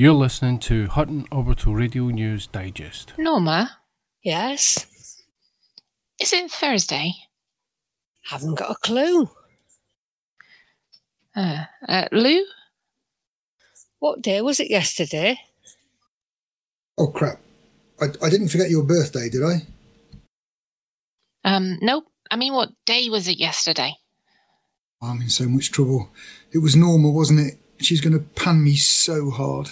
You're listening to Hutton Orbital Radio News Digest. Norma, Yes? is it Thursday? Haven't got a clue. Uh, uh, Lou? What day was it yesterday? Oh crap! I, I didn't forget your birthday, did I? Um, nope. I mean, what day was it yesterday? I'm in so much trouble. It was Norma, wasn't it? She's going to pan me so hard.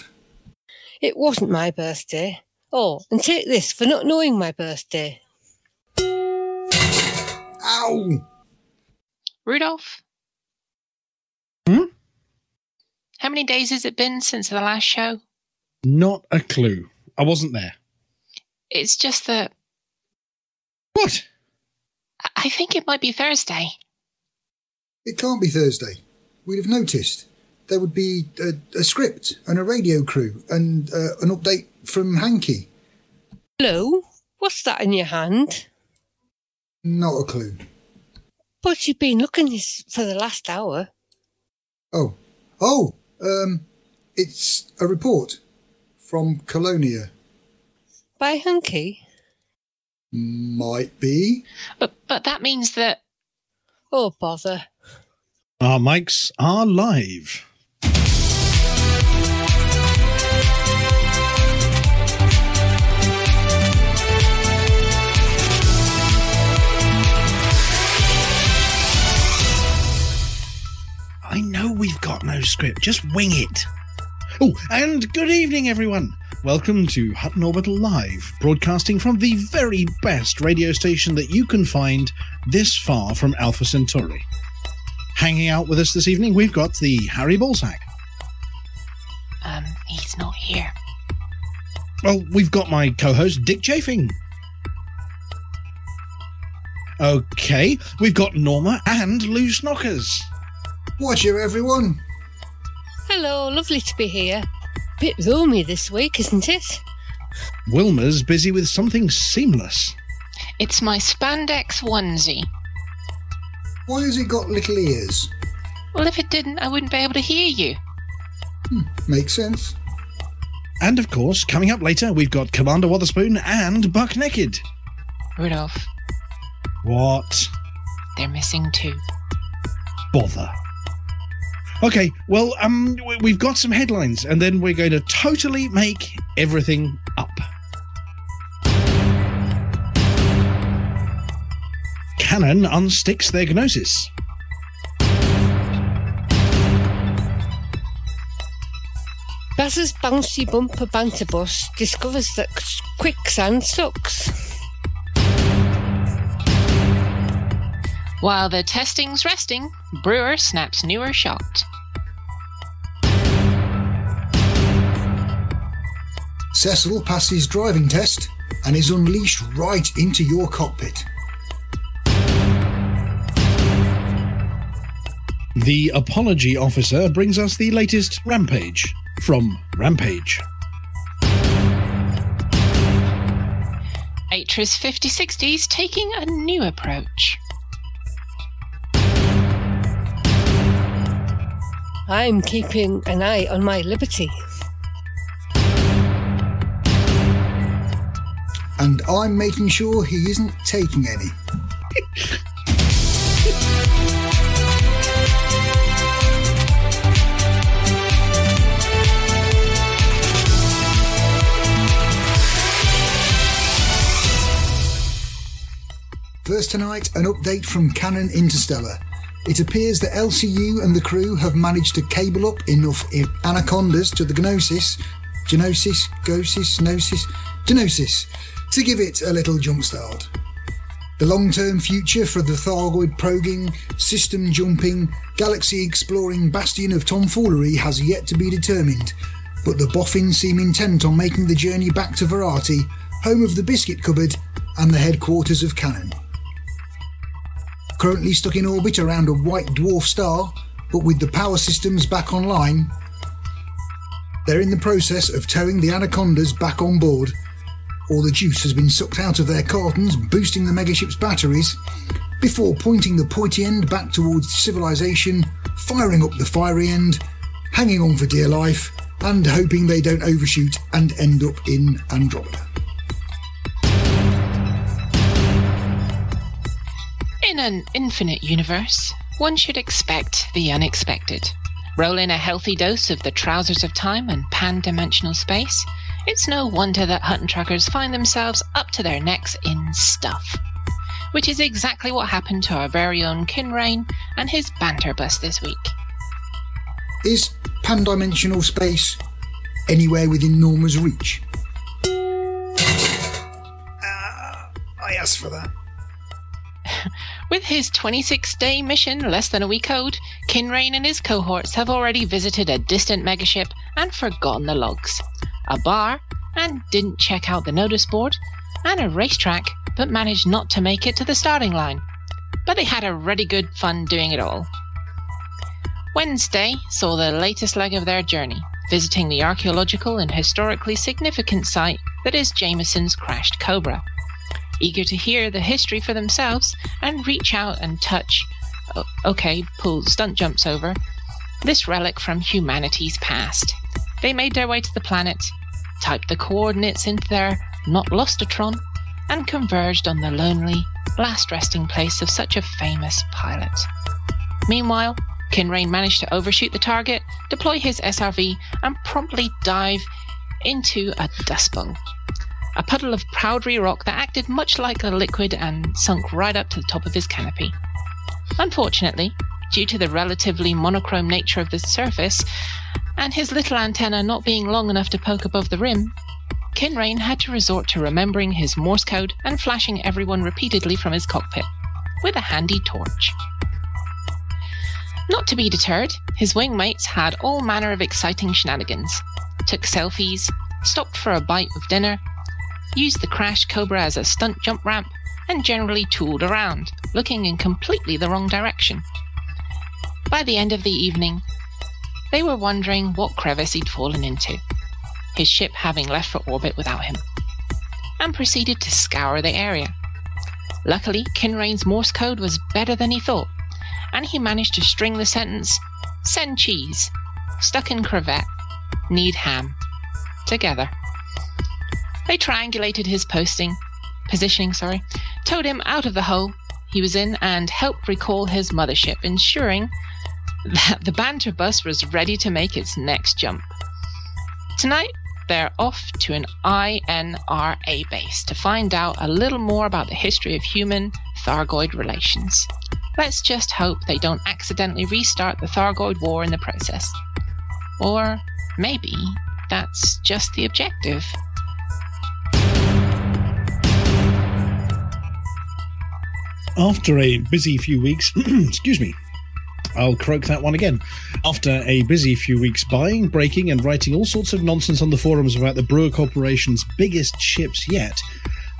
It wasn't my birthday. Oh, and take this for not knowing my birthday. Ow! Rudolph? Hmm? How many days has it been since the last show? Not a clue. I wasn't there. It's just that What? I- I think it might be Thursday. It can't be Thursday. We'd have noticed. There would be a, a script and a radio crew and uh, an update from Hanky. Hello, what's that in your hand? Not a clue. But you've been looking this for the last hour. Oh, oh, um, it's a report from Colonia. By Hunky? Might be. But but that means that Oh, bother. Our mics are live. I know we've got no script, just wing it. Oh, and good evening, everyone. Welcome to Hutton Orbital Live, broadcasting from the very best radio station that you can find this far from Alpha Centauri. Hanging out with us this evening, we've got the Harry Ballsack. um he's not here. Well, we've got my co host, Dick Chafing. Okay, we've got Norma and Lou Snockers. Watch you, everyone. Hello, lovely to be here. Bit roomy this week, isn't it? Wilma's busy with something seamless. It's my spandex onesie. Why has it got little ears? Well, if it didn't, I wouldn't be able to hear you. Hmm, makes sense. And of course, coming up later, we've got Commander Wotherspoon and Buck Naked. Rudolph, What? they're missing too. Bother. Okay, well, um, we- we've got some headlines, and then we're going to totally make everything up. Canonn unsticks their gnosis. Baz's bouncy bumper banter bus discovers that quicksand sucks. While the testing's resting, Brewer snaps newer shot. Cecil passes driving test and is unleashed right into your cockpit. The apology officer brings us the latest rampage from Rampage. Atris 5060's taking a new approach. I'm keeping an eye on my liberty. And I'm making sure he isn't taking any. First tonight, an update from Canonn Interstellar. It appears that LCU and the crew have managed to cable up enough anacondas to the Gnosis, Genosis, Gosis, Gnosis, Genosis, to give it a little jumpstart. The long term future for the Thargoid probing, system jumping, galaxy exploring bastion of tomfoolery has yet to be determined, but the boffins seem intent on making the journey back to Varati, home of the biscuit cupboard and the headquarters of Canonn. Currently stuck in orbit around a white dwarf star, but with the power systems back online, they're in the process of towing the anacondas back on board. All the juice has been sucked out of their cartons, boosting the megaship's batteries, before pointing the pointy end back towards civilization, firing up the fiery end, hanging on for dear life, and hoping they don't overshoot and end up in Andromeda. In an infinite universe, one should expect the unexpected. Roll in a healthy dose of the trousers of time and pan dimensional space. It's no wonder that Hutton truckers find themselves up to their necks in stuff. Which is exactly what happened to our very own Kinrain and his banter bus this week. Is pan-dimensional space anywhere within Norma's reach? Uh, I asked for that. With his 26 day mission less than a week old, Kinrain and his cohorts have already visited a distant megaship and forgotten the logs, a bar, and didn't check out the notice board, and a racetrack, but managed not to make it to the starting line. But they had a really good fun doing it all. Wednesday saw the latest leg of their journey, visiting the archaeological and historically significant site that is Jameson's crashed Cobra eager to hear the history for themselves and reach out and touch, okay, pull stunt jumps over, this relic from humanity's past. They made their way to the planet, typed the coordinates into their not lostotron, and converged on the lonely, last resting place of such a famous pilot. Meanwhile, Kinrain managed to overshoot the target, deploy his SRV, and promptly dive into a dust a puddle of powdery rock that acted much like a liquid and sunk right up to the top of his canopy. Unfortunately, due to the relatively monochrome nature of the surface, and his little antenna not being long enough to poke above the rim, Kinrain had to resort to remembering his Morse code and flashing everyone repeatedly from his cockpit with a handy torch. Not to be deterred, his wingmates had all manner of exciting shenanigans, took selfies, stopped for a bite of dinner, used the Crash Cobra as a stunt jump ramp, and generally tooled around, looking in completely the wrong direction. By the end of the evening, they were wondering what crevice he'd fallen into, his ship having left for orbit without him, and proceeded to scour the area. Luckily, Kinrain's Morse code was better than he thought, and he managed to string the sentence, send cheese, stuck in crevette, need ham, together. They triangulated his posting, positioning, sorry, towed him out of the hole he was in, and helped recall his mothership, ensuring that the banter bus was ready to make its next jump. Tonight, they're off to an INRA base to find out a little more about the history of human Thargoid relations. Let's just hope they don't accidentally restart the Thargoid War in the process. Or maybe that's just the objective. After a busy few weeks, excuse me, I'll croak that one again. After a busy few weeks buying, breaking, and writing all sorts of nonsense on the forums about the Brewer Corporation's biggest ships yet,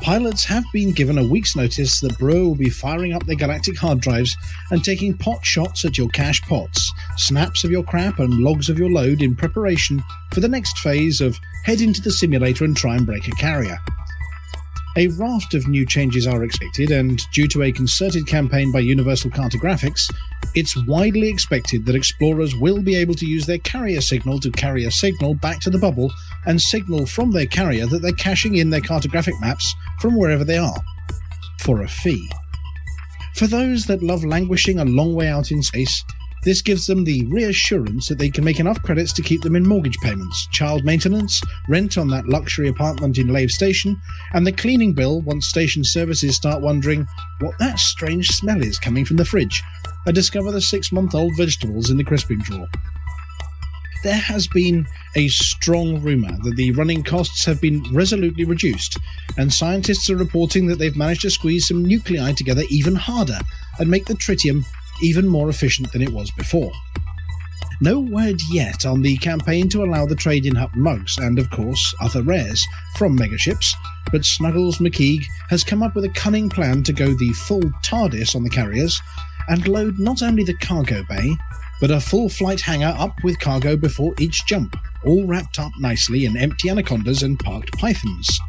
pilots have been given a week's notice that Brewer will be firing up their galactic hard drives and taking pot shots at your cache pots, snaps of your crap, and logs of your load in preparation for the next phase of head into the simulator and try and break a carrier. A raft of new changes are expected, and due to a concerted campaign by Universal Cartographics, it's widely expected that explorers will be able to use their carrier signal to carry a signal back to the bubble and signal from their carrier that they're caching in their cartographic maps from wherever they are, for a fee. For those that love languishing a long way out in space, this gives them the reassurance that they can make enough credits to keep them in mortgage payments, child maintenance, rent on that luxury apartment in Lave Station, and the cleaning bill once station services start wondering what that strange smell is coming from the fridge and discover the six month old vegetables in the crisping drawer. There has been a strong rumour that the running costs have been resolutely reduced, and scientists are reporting that they've managed to squeeze some nuclei together even harder and make the tritium even more efficient than it was before. No word yet on the campaign to allow the trade in Hutton mugs and, of course, other rares from megaships, but Snuggles McKeague has come up with a cunning plan to go the full TARDIS on the carriers and load not only the cargo bay, but a full flight hangar up with cargo before each jump, all wrapped up nicely in empty anacondas and parked pythons.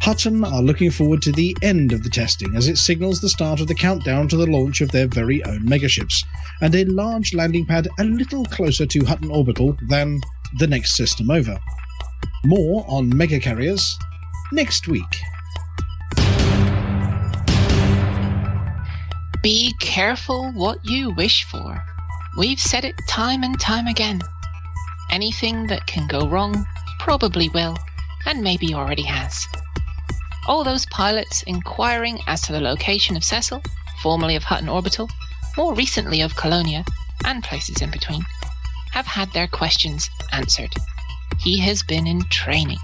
Hutton are looking forward to the end of the testing as it signals the start of the countdown to the launch of their very own megaships, and a large landing pad a little closer to Hutton Orbital than the next system over. More on mega carriers next week. Be careful what you wish for. We've said it time and time again. Anything that can go wrong probably will, and maybe already has. All those pilots inquiring as to the location of Cecil, formerly of Hutton Orbital, more recently of Colonia, and places in between, have had their questions answered. He has been in training.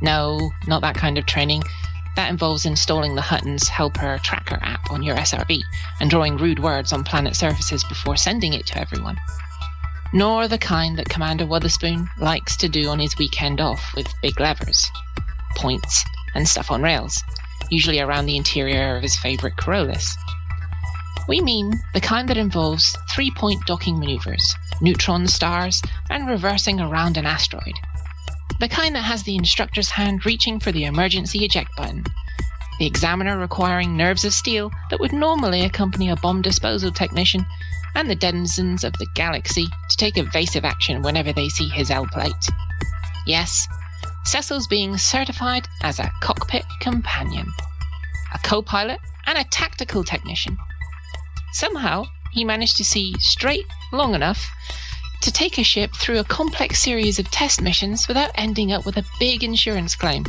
No, not that kind of training. That involves installing the Hutton's Helper Tracker app on your SRV and drawing rude words on planet surfaces before sending it to everyone. Nor the kind that Commander Wotherspoon likes to do on his weekend off with big levers, points, and stuff on rails, usually around the interior of his favourite Coriolis. We mean the kind that involves three point docking maneuvers, neutron stars, and reversing around an asteroid. The kind that has the instructor's hand reaching for the emergency eject button. The examiner requiring nerves of steel that would normally accompany a bomb disposal technician, and the denizens of the galaxy to take evasive action whenever they see his L plate. Yes, Cecil's being certified as a cockpit companion, a co pilot, and a tactical technician. Somehow, he managed to see straight long enough to take a ship through a complex series of test missions without ending up with a big insurance claim.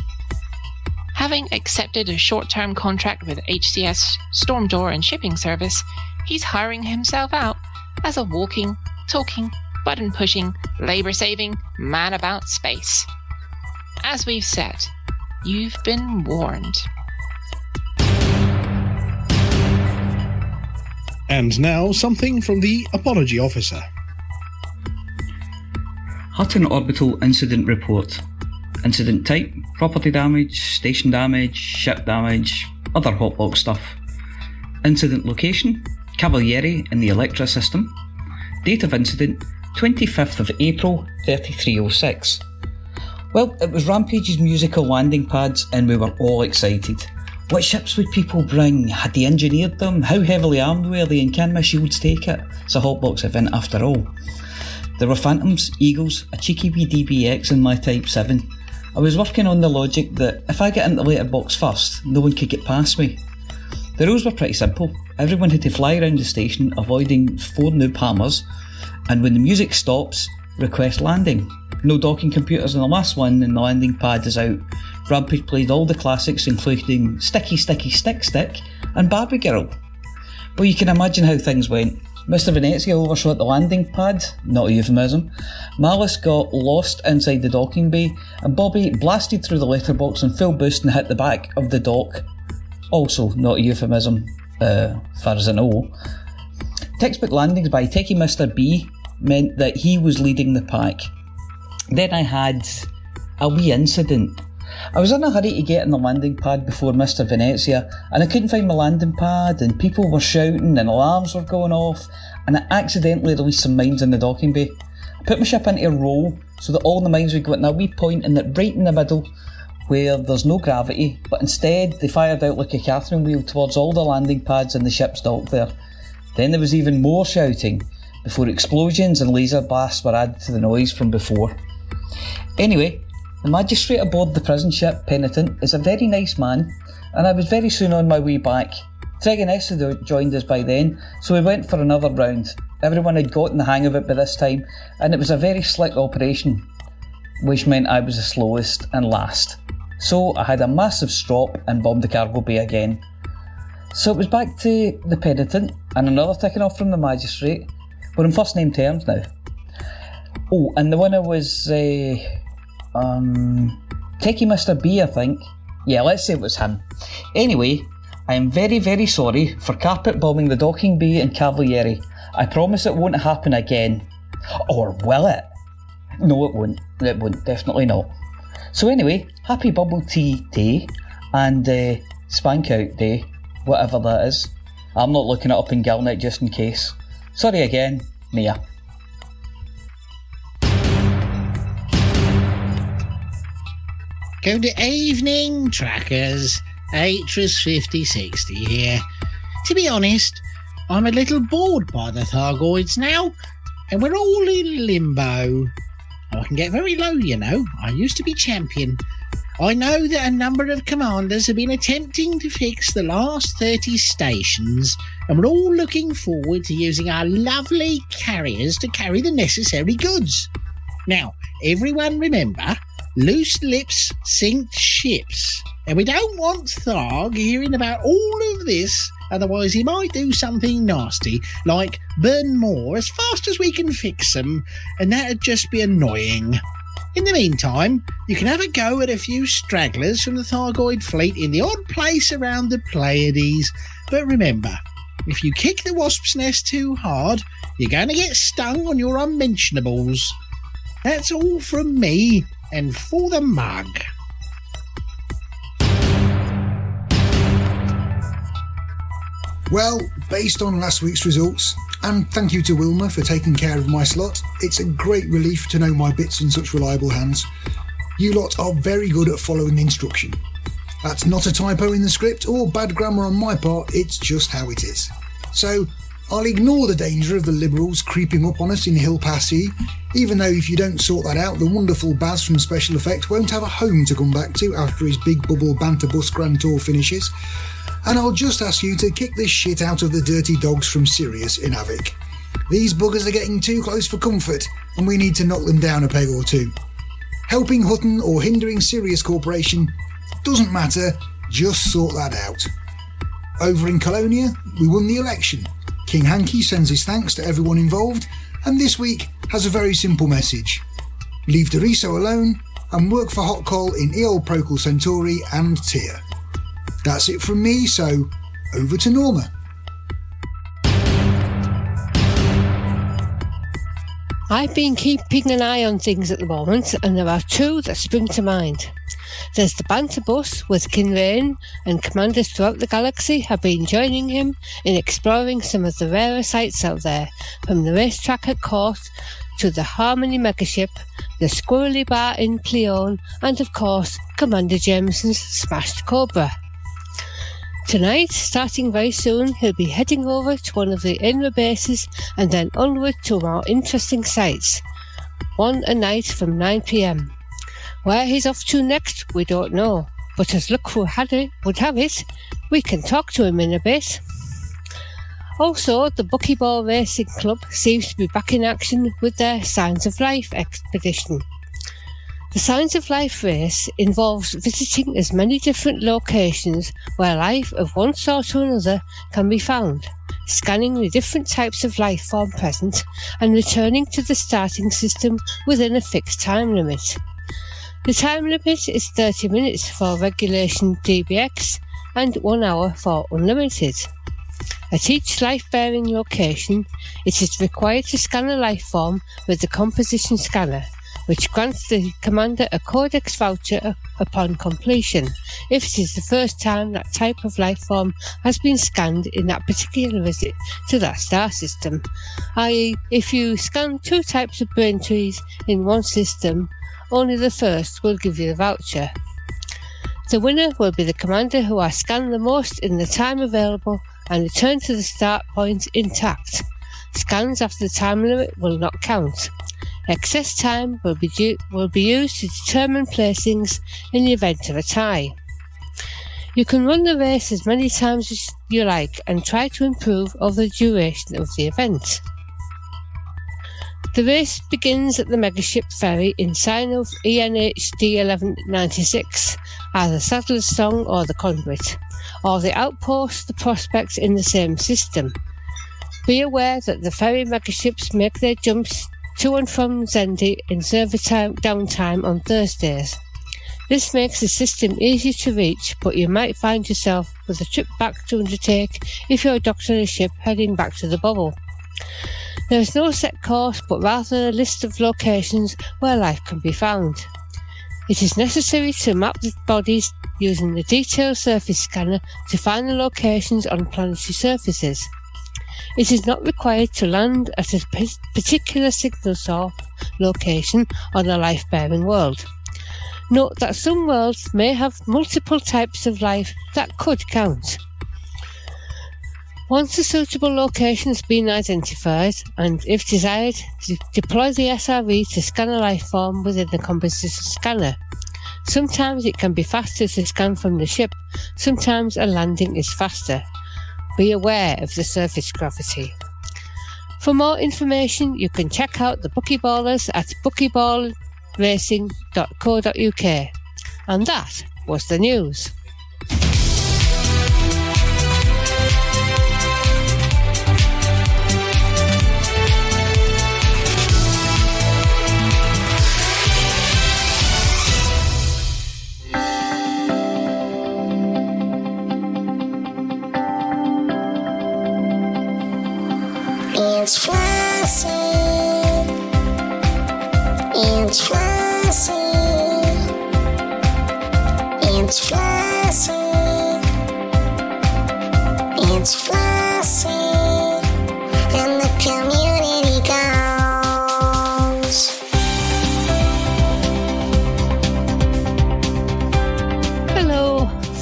Having accepted a short term contract with HCS Storm Door and Shipping Service, he's hiring himself out as a walking, talking, button pushing, labour saving man about space. As we've said, you've been warned. And now, something from the apology officer. Hutton Orbital Incident Report. Incident type, property damage, station damage, ship damage, other hotbox stuff. Incident location, Cavalieri in the Electra system. Date of incident, 25th of April 3306. Well, it was Rampage's musical landing pads and we were all excited. What ships would people bring? Had they engineered them? How heavily armed were they? And can my shields take it? It's a hotbox event after all. There were Phantoms, Eagles, a cheeky wee DBX in my Type 7. I was working on the logic that if I get into the letterbox first, no one could get past me. The rules were pretty simple. Everyone had to fly around the station, avoiding four new Palmers, and when the music stops, request landing. No docking computers on the last one, and the landing pad is out. Rampage played all the classics, including Sticky Sticky Stick Stick and Barbie Girl. But you can imagine how things went. Mr. Venezia overshot the landing pad, not a euphemism. Malice got lost inside the docking bay, and Bobby blasted through the letterbox in full boost and hit the back of the dock. Also, not a euphemism, uh, far as I know. Textbook landings by Techie Mr. B meant that he was leading the pack. Then I had a wee incident. I was in a hurry to get on the landing pad before Mr. Venezia, and I couldn't find my landing pad, and people were shouting, and alarms were going off, and I accidentally released some mines in the docking bay. I put my ship into a roll so that all the mines would go in a wee point in it right in the middle where there's no gravity, but instead they fired out like a Catherine wheel towards all the landing pads and the ship's dock there. Then there was even more shouting before explosions and laser blasts were added to the noise from before. Anyway, the magistrate aboard the prison ship Penitent is a very nice man, and I was very soon on my way back. Tregoness had joined us by then, so we went for another round. Everyone had gotten the hang of it by this time, and it was a very slick operation, which meant I was the slowest and last. So I had a massive strop and bombed the cargo bay again. So it was back to the penitent and another ticking off from the magistrate. We're in first name terms now. Oh, and the winner was uh, um, Techie Mr. B, I think. Yeah, let's say it was him. Anyway, I am very, very sorry for carpet bombing the docking bay in Cavalieri. I promise it won't happen again. Or will it? No, it won't. It won't. Definitely not. So anyway, happy bubble tea day and uh, spank out day, whatever that is. I'm not looking it up in Galnet just in case. Sorry again, Mia. Good evening, trackers. Atris 5060 here. To be honest, I'm a little bored by the Thargoids now, and we're all in limbo. I can get very low, you know. I used to be champion. I know that a number of commanders have been attempting to fix the last 30 stations, and we're all looking forward to using our lovely carriers to carry the necessary goods. Now, everyone remember, loose lips sink ships, and we don't want Tharg hearing about all of this, otherwise he might do something nasty, like burn more as fast as we can fix them, and that'd just be annoying. In the meantime, you can have a go at a few stragglers from the Thargoid fleet in the odd place around the Pleiades. But remember, if you kick the wasp's nest too hard, you're going to get stung on your unmentionables. That's all from me, and for the mug. Well, based on last week's results, and thank you to Wilma for taking care of my slot, it's a great relief to know my bits in such reliable hands. You lot are very good at following instruction. That's not a typo in the script or bad grammar on my part, it's just how it is. So, I'll ignore the danger of the Liberals creeping up on us in Hill Passy, even though if you don't sort that out, the wonderful Baz from Special Effect won't have a home to come back to after his big bubble banter bus grand tour finishes and I'll just ask you to kick this shit out of the dirty dogs from Sirius in Havoc. These buggers are getting too close for comfort, and we need to knock them down a peg or two. Helping Hutton or hindering Sirius Corporation doesn't matter, just sort that out. Over in Colonia, we won the election. King Hanky sends his thanks to everyone involved, and this week has a very simple message. Leave Doriso alone and work for Hot Call in Eol Procol Centauri and Tyr. That's it from me, so over to Norma. I've been keeping an eye on things at the moment, and there are two that spring to mind. There's the banter bus with Kinrain, and commanders throughout the galaxy have been joining him in exploring some of the rarer sights out there, from the racetrack at Court to the Harmony megaship, the Squirrely Bar in Pleon, and of course, Commander Jameson's smashed Cobra. Tonight, starting very soon, he'll be heading over to one of the INRA bases and then onward to more interesting sites. One a night from 9pm. Where he's off to next, we don't know, but as luck would have it, we can talk to him in a bit. Also, the Buckyball Racing Club seems to be back in action with their Signs of Life expedition. The Signs of Life race involves visiting as many different locations where life of one sort or another can be found, scanning the different types of life form present, and returning to the starting system within a fixed time limit. The time limit is 30 minutes for regulation DBX and 1 hour for unlimited. At each life bearing location, it is required to scan a life form with the composition scanner which grants the commander a Codex voucher upon completion if it is the first time that type of life form has been scanned in that particular visit to that star system, i.e., if you scan two types of brain trees in one system, only the first will give you the voucher. The winner will be the commander who has scanned the most in the time available and returned to the start point intact. Scans after the time limit will not count. Excess time will be, will be used to determine placings in the event of a tie. You can run the race as many times as you like and try to improve over the duration of the event. The race begins at the megaship ferry in sign of ENH D1196, either Saddler's Song or the Conduit, or the outpost, the Prospect in the same system. Be aware that the ferry megaships make their jumps to and from Xendi in server time, downtime on Thursdays. This makes the system easy to reach, but you might find yourself with a trip back to undertake if you're on a ship heading back to the bubble. There is no set course, but rather a list of locations where life can be found. It is necessary to map the bodies using the detailed surface scanner to find the locations on planetary surfaces. It is not required to land at a particular signal source location on a life bearing world. Note that some worlds may have multiple types of life that could count. Once a suitable location has been identified, and if desired, de- deploy the SRV to scan a life form within the composition scanner. Sometimes it can be faster to scan from the ship, sometimes a landing is faster. Be aware of the surface gravity. For more information, you can check out the Buckyballers at buckyballracing.co.uk. And that was the news.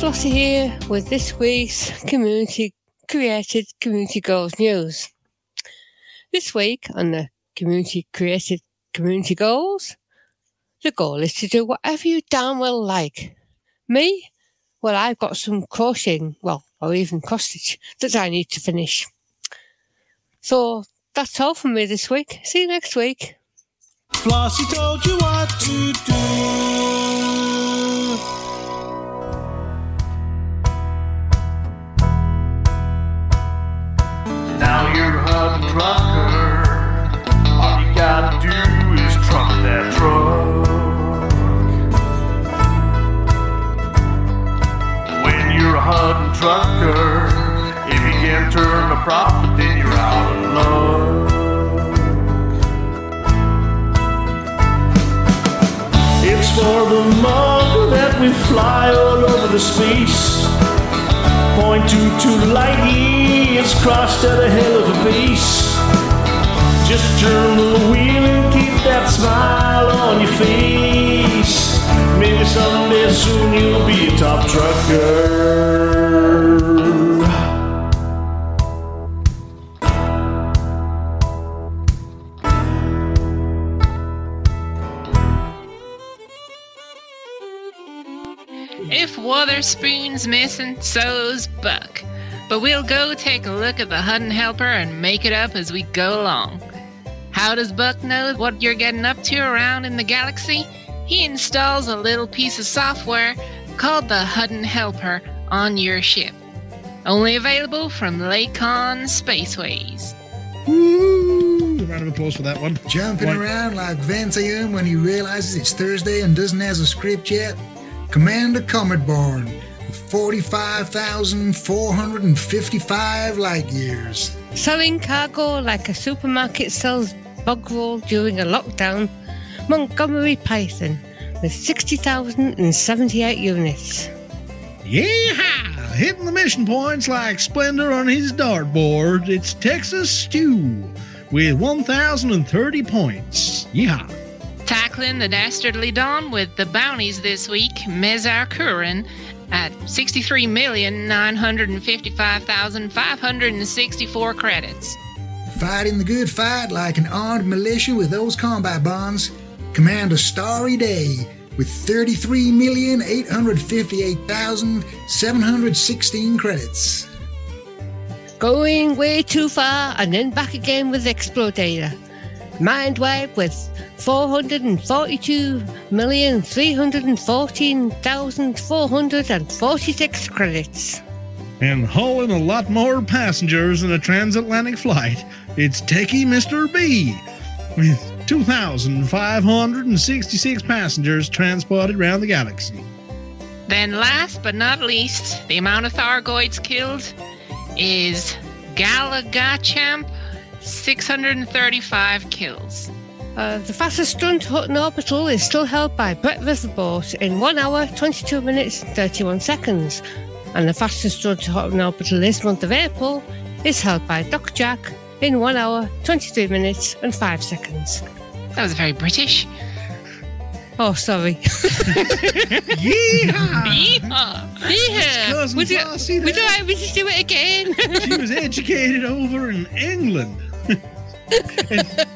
Flossie here with this week's community created community goals news. This week on the community created community goals, the goal is to do whatever you damn well like. Me? Well, I've got some crocheting, well, or even cross stitch that I need to finish. So that's all from me this week. See you next week. Flossie told you what to do. Now you're a hot trucker. All you gotta do is truck that truck. When you're a hot trucker, if you can't turn a profit, then you're out of luck. It's for the mug that we fly all over the space. Point two to years crossed at a hell of a pace. Just turn the wheel and keep that smile on your face. Maybe someday soon you'll be a top trucker. If Wotherspoon's missing, so's Buck. But we'll go take a look at the Hutton Helper and make it up as we go along. How does Buck know what you're getting up to around in the galaxy? He installs a little piece of software called the Hutton Helper on your ship. Only available from Lakon Spaceways. Woo! A round of applause for that one. Jumping Right. around like Vantium when he realizes it's Thursday and doesn't have a script yet. Commander Cometborn with 45,455 light years. Selling cargo like a supermarket sells bog roll during a lockdown, Montgomery Python with 60,078 units. Yeehaw! Hitting the mission points like Splendor on his dartboard. It's Texas Stew with 1,030 points. Yeehaw! Tackling the dastardly Don with the bounties this week, Mezar Kurin at 63,955,564 credits. Fighting the good fight like an armed militia with those combat bonds. Commander Starry Day with 33,858,716 credits. Going way too far and then back again with Explodator. Mindwipe with 442,314,446 credits. And hauling a lot more passengers than a transatlantic flight, it's Techie Mr. B with 2,566 passengers transported around the galaxy. Then, last but not least, the amount of Thargoids killed is Galagachamp, 635 kills. Uh, the fastest stunt Hutton orbital is still held by Brett Rutherford in 1 hour, 22 minutes, 31 seconds. And the fastest stunt Hutton orbital this month of April is held by Doc Jack in 1 hour, 23 minutes, and 5 seconds. That was very British. Oh, sorry. Yeehaw! Yeehaw. Yeah. cousin Would you, Flossie would you there. like me to do it again? she was educated over in England.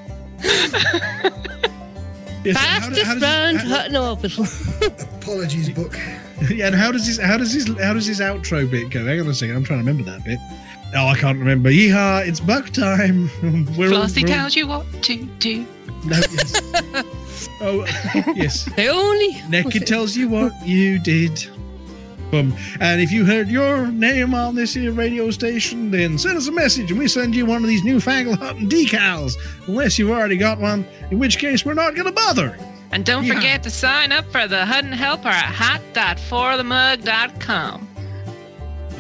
Yes, how do- Fastest how does round this- how- Hutton Orbital. Apologies, book. Yeah, and how does this how does this how does this outro bit go? Hang on a second, I'm trying to remember that bit. Oh, I can't remember. Yeehaw, it's buck time. We're all- Flossie we're all- tells you what to do. No, yes. Oh, yes. The only. Naked tells you what you did. Um, and if you heard your name on this here radio station, then send us a message and we send you one of these newfangled Hutton decals. Unless you've already got one, in which case we're not going to bother. And don't Yeah. forget to sign up for the Hutton Helper at hot.forthemug.com.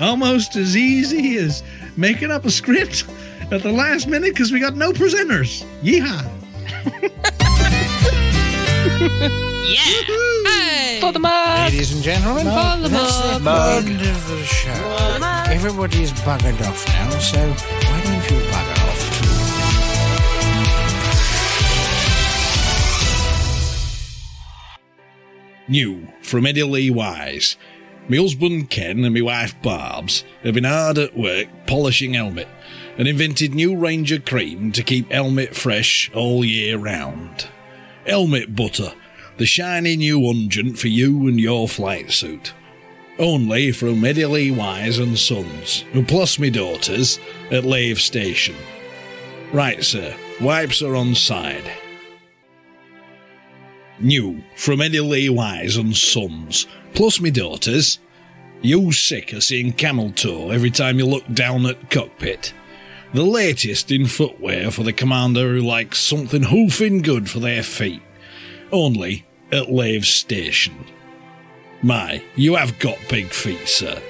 Almost as easy as making up a script at the last minute because we got no presenters. Yeehaw! Yeah. Hey. For the mug. Ladies and gentlemen, For the that's the mug. end of the show. Everybody's buggered off now, so why don't you bugger off too? New from Eddie Lee Wise. My husband Ken and my wife Barb's have been hard at work polishing helmet and invented new Ranger cream to keep helmet fresh all year round. Helmet butter, the shiny new unguent for you and your flight suit. Only from Eddie Lee Wise and Sons, plus me daughters at Lave Station. Right, sir, wipes are on side. New from Eddie Lee Wise and Sons, plus me daughters. You sick of seeing camel toe every time you look down at cockpit. The latest in footwear for the commander who likes something hoofing good for their feet. Only at Lave Station. My, you have got big feet, sir.